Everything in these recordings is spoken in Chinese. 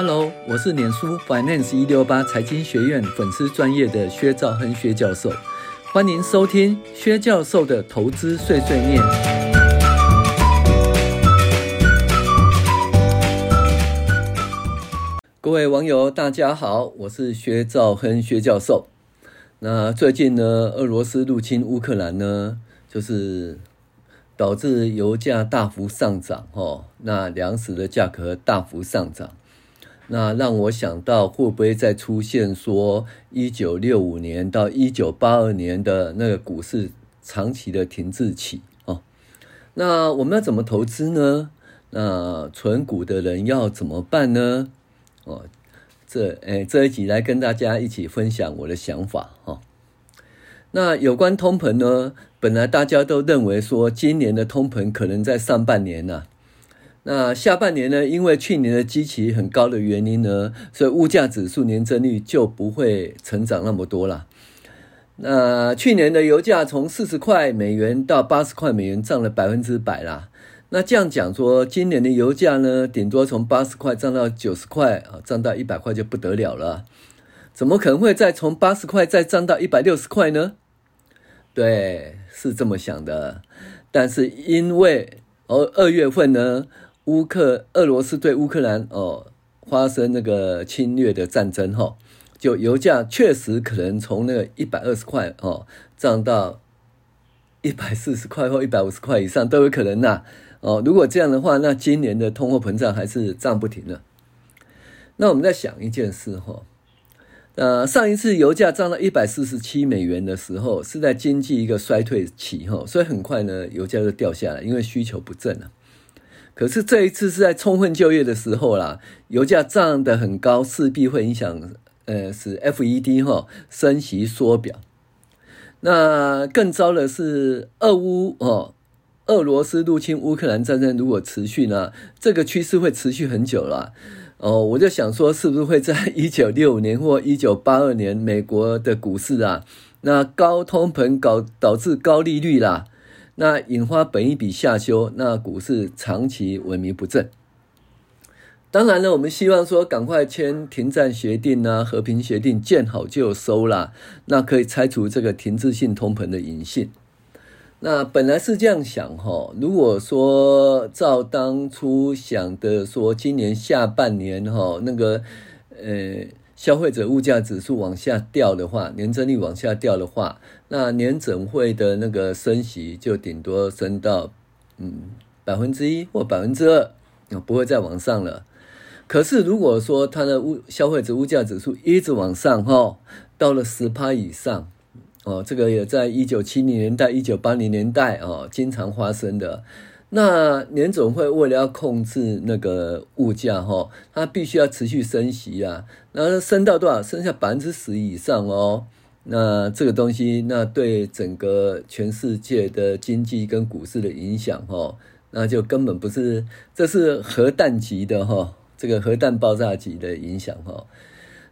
Hello，我是脸书 Finance 一六八财经学院粉丝专业的薛兆亨薛教授，欢迎收听薛教授的投资碎碎念。各位网友，大家好，我是薛兆亨薛教授。那最近呢，俄罗斯入侵乌克兰呢，就是导致油价大幅上涨，哦，那粮食的价格大幅上涨。那让我想到，会不会再出现说，一九六五年到一九八二年的那个股市长期的停滞期哦？那我们要怎么投资呢？那存股的人要怎么办呢？哦，这诶这一集来跟大家一起分享我的想法哈。那有关通膨呢，本来大家都认为说，今年的通膨可能在上半年呢、那下半年呢，因为去年的基期很高的原因呢，所以物价指数年增率就不会成长那么多了。那去年的油价从四十块美元到八十块美元，涨了百分之百啦。那这样讲说，今年的油价呢，顶多从八十块涨到九十块啊，涨到一百块就不得了了。怎么可能会再从八十块再涨到一百六十块呢？对，是这么想的。但是因为哦，二月份呢。乌克俄罗斯对乌克兰哦发生那个侵略的战争哈，就油价确实可能从那个一百二十块哦涨到一百四十块或一百五十块以上都有可能呐哦。如果这样的话，那今年的通货膨胀还是涨不停的。那我们在想一件事哈，呃，上一次油价涨到一百四十七美元的时候，是在经济一个衰退期哈，所以很快呢油价就掉下来，因为需求不振了。可是这一次是在充分就业的时候啦，油价涨得很高，势必会影响，呃，使 FED 哈升息缩表。那更糟的是，俄乌哦，俄罗斯入侵乌克兰战争如果持续呢，这个趋势会持续很久了。哦，我就想说，是不是会在 一九六五年或一九八二年，美国的股市啊，那高通膨搞导致高利率啦。那引发本一笔下修，那股市长期萎靡不振。当然了，我们希望说赶快签停战协定啊，和平协定见好就收啦，那可以拆除这个停滞性通膨的隐性。那本来是这样想哈，如果说照当初想的说，今年下半年哈那个呃。消费者物价指数往下掉的话，年增率往下掉的话，那年整会的那个升息就顶多升到嗯百分之一或百分之二，不会再往上了。可是如果说它的物消费者物价指数一直往上哈，到了十趴以上，哦，这个也在一九七零年代、一九八零年代哦经常发生的。那年总会为了要控制那个物价哈，它必须要持续升息啊，然后升到多少？升下百分之十以上哦。那这个东西，那对整个全世界的经济跟股市的影响哈，那就根本不是，这是核弹级的哈，这个核弹爆炸级的影响哈。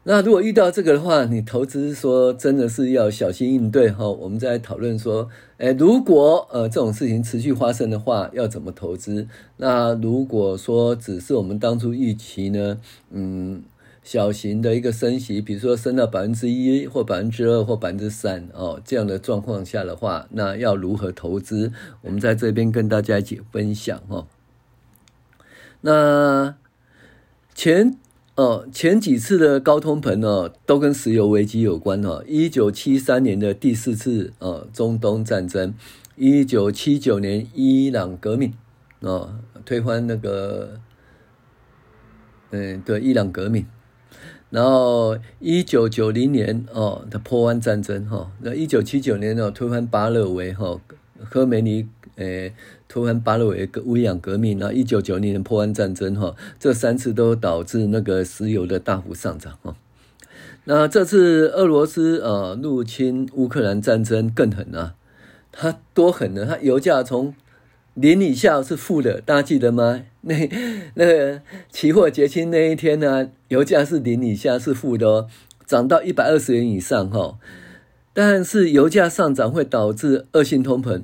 那如果遇到这个的话，你投资说真的是要小心应对哈。我们再来讨论说，诶，如果呃这种事情持续发生的话，要怎么投资？那如果说只是我们当初预期呢，嗯，小型的一个升息，比如说升到百分之一或百分之二或百分之三哦，这样的状况下的话，那要如何投资？我们在这边跟大家一起分享哦。那前。哦，前几次的高通膨哦，都跟石油危机有关哦。一九七三年的第四次哦中东战争，一九七九年伊朗革命哦，推翻那个，嗯，对，伊朗革命。然后一九九零年哦的波湾战争哈，那一九七九年呢推翻巴勒维哈，科梅尼。诶，推翻巴勒维革伊朗革命，然后一九九零年波湾战争，哈，这三次都导致那个石油的大幅上涨，哈。那这次俄罗斯呃入侵乌克兰战争更狠啊，它多狠呢？它油价从零以下是负的，大家记得吗？那那个期货结清那一天呢，油价是零以下是负的哦，涨到一百二十元以上，哈。但是油价上涨会导致恶性通膨。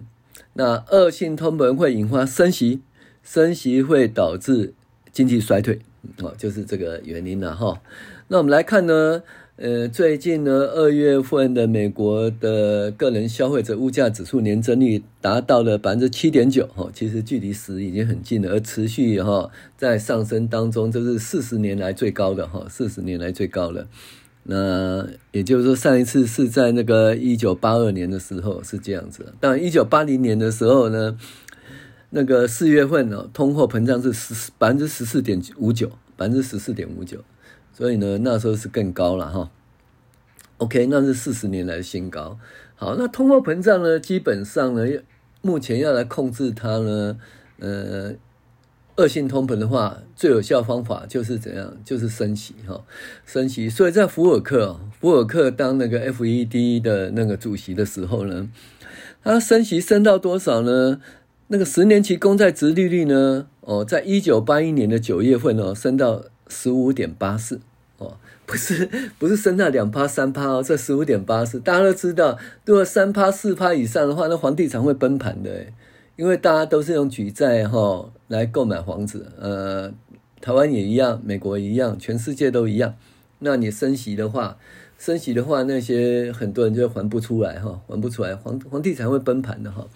那恶性通膨会引发升息，升息会导致经济衰退，哦，就是这个原因了哈。那我们来看呢，呃，最近呢，二月份的美国的个人消费者物价指数年增率达到了百分之七点九，哈，其实距离十已经很近了，而持续哈在上升当中，这是四十年来最高的哈，四十年来最高的。那也就是说，上一次是在那个一九八二年的时候是这样子，但一九八零年的时候呢。那个四月份呢，通货膨胀是十百分之十四点五九，百分之十四点五九，所以呢，那时候是更高了哈。OK，那是四十年来新高。好，那通货膨胀呢，基本上呢，目前要来控制它呢，呃，恶性通膨的话，最有效方法就是怎样？就是升息哈，升息。所以在福尔克，福尔克当那个 FED 的那个主席的时候呢，他升息升到多少呢？那个十年期公债殖利率呢？哦，在一九八一年的九月份哦，升到十五点八四哦，不是不是升到两趴三趴哦，这十五点八四，大家都知道，如果三趴四趴以上的话，那房地产会崩盘的，因为大家都是用举债哈、哦、来购买房子，呃，台湾也一样，美国一样，全世界都一样。那你升息的话，升息的话，那些很多人就还不出来哈、哦，还不出来，房房地产会崩盘的哈。哦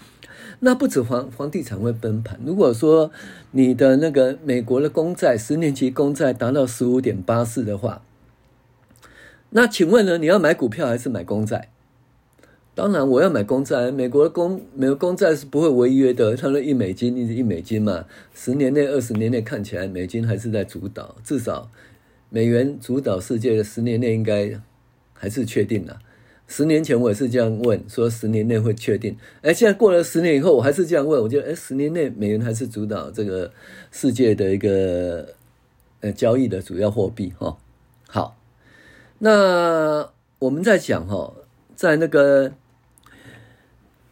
那不止房房地产会崩盘。如果说你的那个美国的公债十年期公债达到十五点八四的话，那请问呢？你要买股票还是买公债？当然我要买公债。美国的公美国公债是不会违约的，它的一美金一一美金嘛，十年内、二十年内看起来美金还是在主导，至少美元主导世界的十年内应该还是确定的。十年前我也是这样问，说十年内会确定。哎，现在过了十年以后，我还是这样问。我觉得，哎，十年内美元还是主导这个世界的一个呃交易的主要货币哈。好，那我们在讲哈，在那个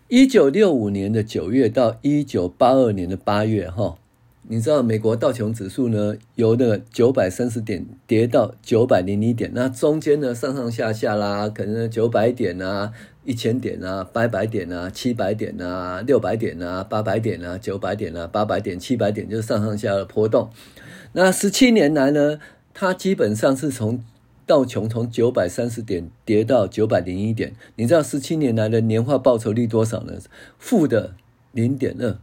一九六五年的九月到一九八二年的八月哈。你知道美国道琼指数呢，由那个九百三十点跌到九百零一点，那中间呢上上下下啦，可能九百点啊、一千点啊、八百点啊、七百点啊、六百点啊、八百点啊、九百点啊、八百点、七百点，就是上上下下的波动。那十七年来呢，它基本上是从道琼从九百三十点跌到九百零一点。你知道十七年来的年化报酬率多少呢？负的零点二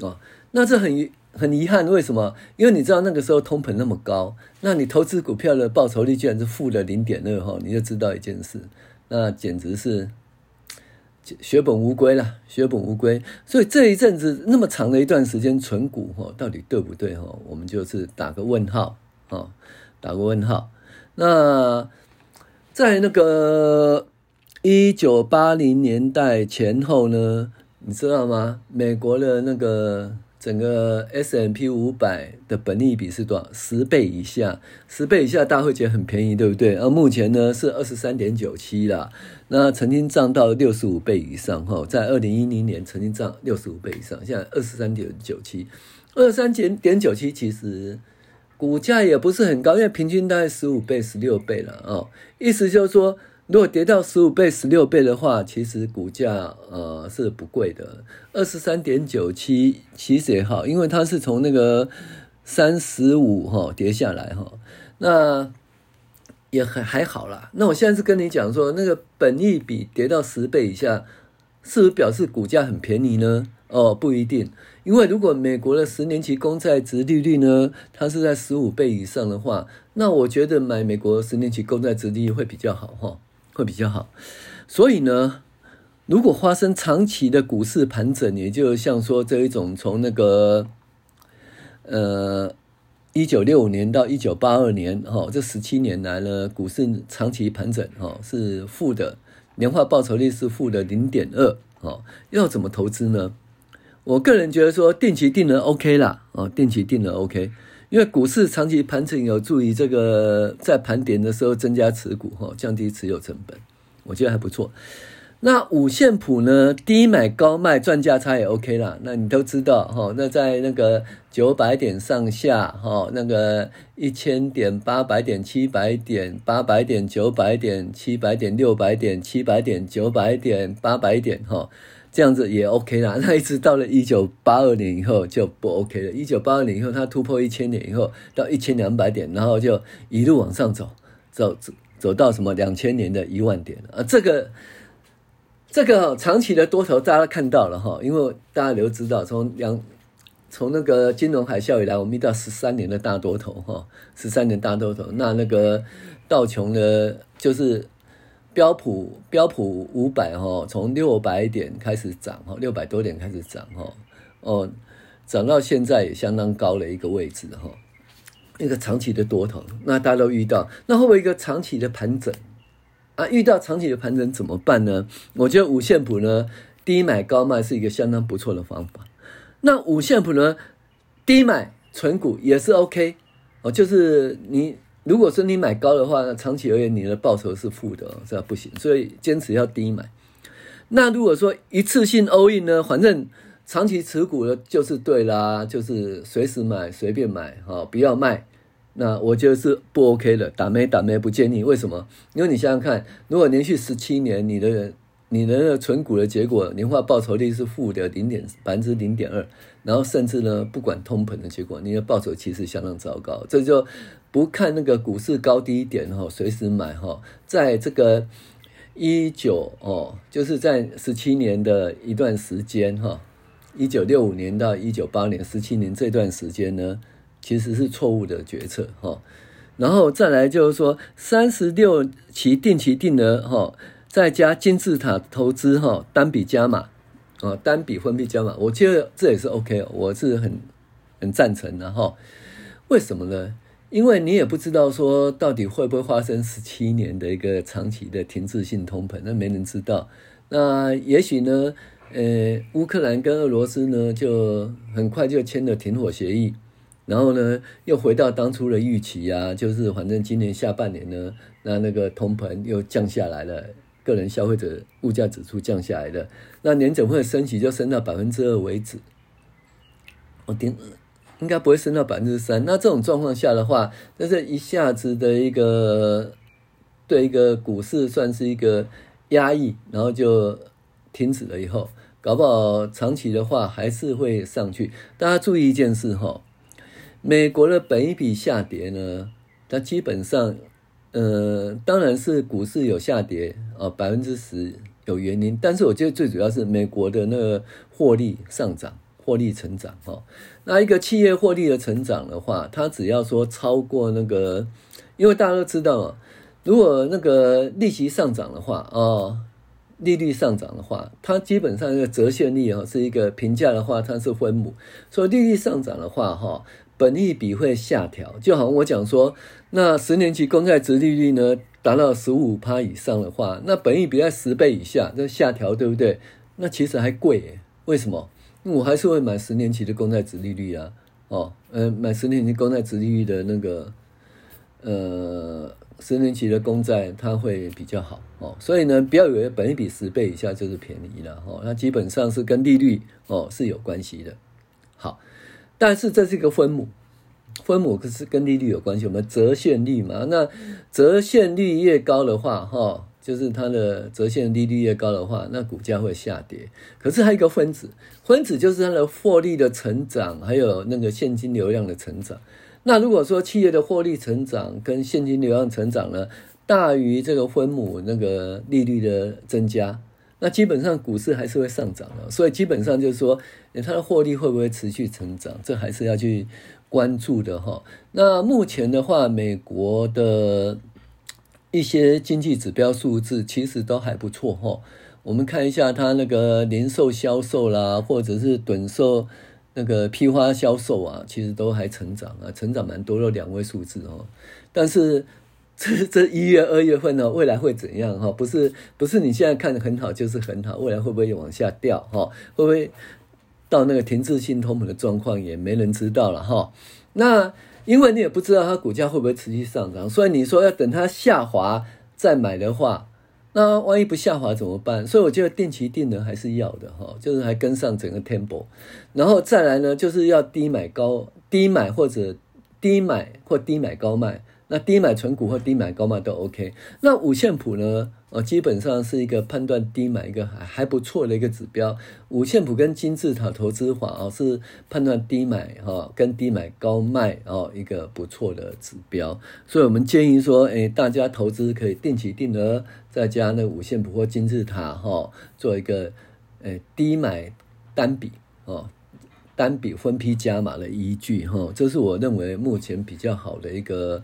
哦，那这很。很遗憾，为什么？因为你知道那个时候通膨那么高，那你投资股票的报酬率居然是负的零点二哈，你就知道一件事，那简直是血本无归了，血本无归。所以这一阵子那么长的一段时间存股哈，到底对不对哈？我们就是打个问号啊，打个问号。那在那个一九八零年代前后呢，你知道吗？美国的那个。整个 S M P 五百的本利比是多少？十倍以下，十倍以下大家会觉得很便宜，对不对？而目前呢是二十三点九七啦，那曾经涨到六十五倍以上哈，在二零一零年曾经涨六十五倍以上，现在二十三点九七，二三点点九七其实股价也不是很高，因为平均大概十五倍、十六倍了啊，意思就是说。如果跌到十五倍、十六倍的话，其实股价呃是不贵的。二十三点九七其实也好，因为它是从那个三十五哈跌下来哈，那也还还好啦。那我现在是跟你讲说，那个本益比跌到十倍以下，是不是表示股价很便宜呢？哦，不一定，因为如果美国的十年期公债殖利率呢，它是在十五倍以上的话，那我觉得买美国十年期公债殖利率会比较好哈。会比较好，所以呢，如果发生长期的股市盘整，也就像说这一种从那个呃一九六五年到一九八二年哈，这十七年来呢，股市长期盘整哈是负的，年化报酬率是负的零点二哈，要怎么投资呢？我个人觉得说定期定额 OK 啦，哦，定期定额 OK。因为股市长期盘整有助于这个在盘点的时候增加持股哈，降低持有成本，我觉得还不错。那五线谱呢，低买高卖赚价差也 OK 啦。那你都知道哈，那在那个九百点上下哈，那个一千点、八百点、七百点、八百点、九百点、七百点、六百点、七百点、九百点、八百点哈。这样子也 OK 啦。那一直到了一九八二年以后就不 OK 了。一九八二年以后，它突破一千点以后到一千两百点，然后就一路往上走，走走到什么两千年的一万点啊，这个。这个长期的多头，大家看到了哈，因为大家都知道，从两从那个金融海啸以来，我们遇到十三年的大多头哈，十三年大多头，那那个道琼的，就是标普标普五百哈，从六百点开始涨哈，六百多点开始涨哈，哦，涨到现在也相当高的一个位置哈，一个长期的多头，那大家都遇到，那会不会一个长期的盘整？啊，遇到长期的盘整怎么办呢？我觉得五线谱呢，低买高卖是一个相当不错的方法。那五线谱呢，低买存股也是 OK 哦，就是你如果说你买高的话，那长期而言你的报酬是负的，这不行，所以坚持要低买。那如果说一次性 all in 呢，反正长期持股的就是对啦，就是随时买随便买哈，不要卖。那我觉得是不 OK 的，打咩打咩不建议。为什么？因为你想想看，如果连续十七年你的你的存股的结果年化报酬率是负的零点百分之零点二，然后甚至呢不管通膨的结果，你的报酬其实相当糟糕。这就不看那个股市高低点哈，随时买哈，在这个一九哦，就是在十七年的一段时间哈，一九六五年到一九八年十七年这段时间呢。其实是错误的决策哈，然后再来就是说三十六期定期定额哈，再加金字塔投资哈，单笔加码啊，单笔分批加码，我觉得这也是 OK，我是很很赞成的哈。为什么呢？因为你也不知道说到底会不会发生十七年的一个长期的停滞性通膨，那没人知道。那也许呢，呃，乌克兰跟俄罗斯呢就很快就签了停火协议。然后呢，又回到当初的预期啊，就是反正今年下半年呢，那那个通膨又降下来了，个人消费者物价指数降下来了，那年整会升息就升到百分之二为止，我顶应该不会升到百分之三。那这种状况下的话，那这一下子的一个对一个股市算是一个压抑，然后就停止了以后，搞不好长期的话还是会上去。大家注意一件事哈。美国的本益比下跌呢，它基本上，呃，当然是股市有下跌啊，百分之十有原因，但是我觉得最主要是美国的那个获利上涨、获利成长哈。那一个企业获利的成长的话，它只要说超过那个，因为大家都知道，如果那个利息上涨的话啊，利率上涨的话，它基本上那个折现率啊是一个评价的话，它是分母，所以利率上涨的话哈。本益比会下调，就好像我讲说，那十年期公债殖利率呢达到十五趴以上的话，那本益比在十倍以下，这下调对不对？那其实还贵耶，为什么？我还是会买十年期的公债殖利率啊，哦，呃，买十年期公债殖利率的那个，呃，十年期的公债它会比较好哦，所以呢，不要以为本益比十倍以下就是便宜了哦，那基本上是跟利率哦是有关系的，好。但是这是一个分母，分母可是跟利率有关系。我们折现率嘛，那折现率越高的话，哈，就是它的折现利率越高的话，那股价会下跌。可是还有一个分子，分子就是它的获利的成长，还有那个现金流量的成长。那如果说企业的获利成长跟现金流量成长呢，大于这个分母那个利率的增加。那基本上股市还是会上涨的，所以基本上就是说，它的获利会不会持续成长，这还是要去关注的哈。那目前的话，美国的一些经济指标数字其实都还不错哈。我们看一下它那个零售销售啦，或者是趸售那个批发销售啊，其实都还成长啊，成长蛮多的两位数字哦。但是这这一月、二月份呢，未来会怎样哈？不是不是你现在看的很好就是很好，未来会不会往下掉哈？会不会到那个停滞性通膨的状况也没人知道了哈？那因为你也不知道它股价会不会持续上涨，所以你说要等它下滑再买的话，那万一不下滑怎么办？所以我觉得定期定额还是要的哈，就是还跟上整个 Temple，然后再来呢，就是要低买高低买或者低买或低买高卖。那低买存股或低买高卖都 OK。那五线谱呢？呃，基本上是一个判断低买一个还还不错的一个指标。五线谱跟金字塔投资法啊，是判断低买哈跟低买高卖哦一个不错的指标。所以我们建议说，哎，大家投资可以定期定额，再加那五线谱或金字塔哈，做一个诶低买单笔哦。单笔分批加码的依据，哈，这是我认为目前比较好的一个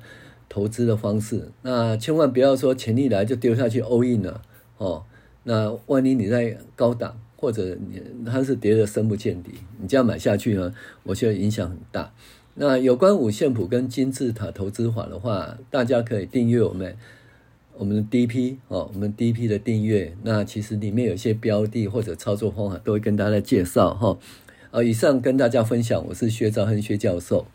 投资的方式。那千万不要说钱一来就丢下去 all in 了，哦，那万一你在高档或者你它是跌得深不见底，你这样买下去呢，我觉得影响很大。那有关五线谱跟金字塔投资法的话，大家可以订阅我们我们的 DP 哦，我们 DP 的订阅。那其实里面有些标的或者操作方法都会跟大家介绍哈。以上跟大家分享，我是薛兆亨薛教授。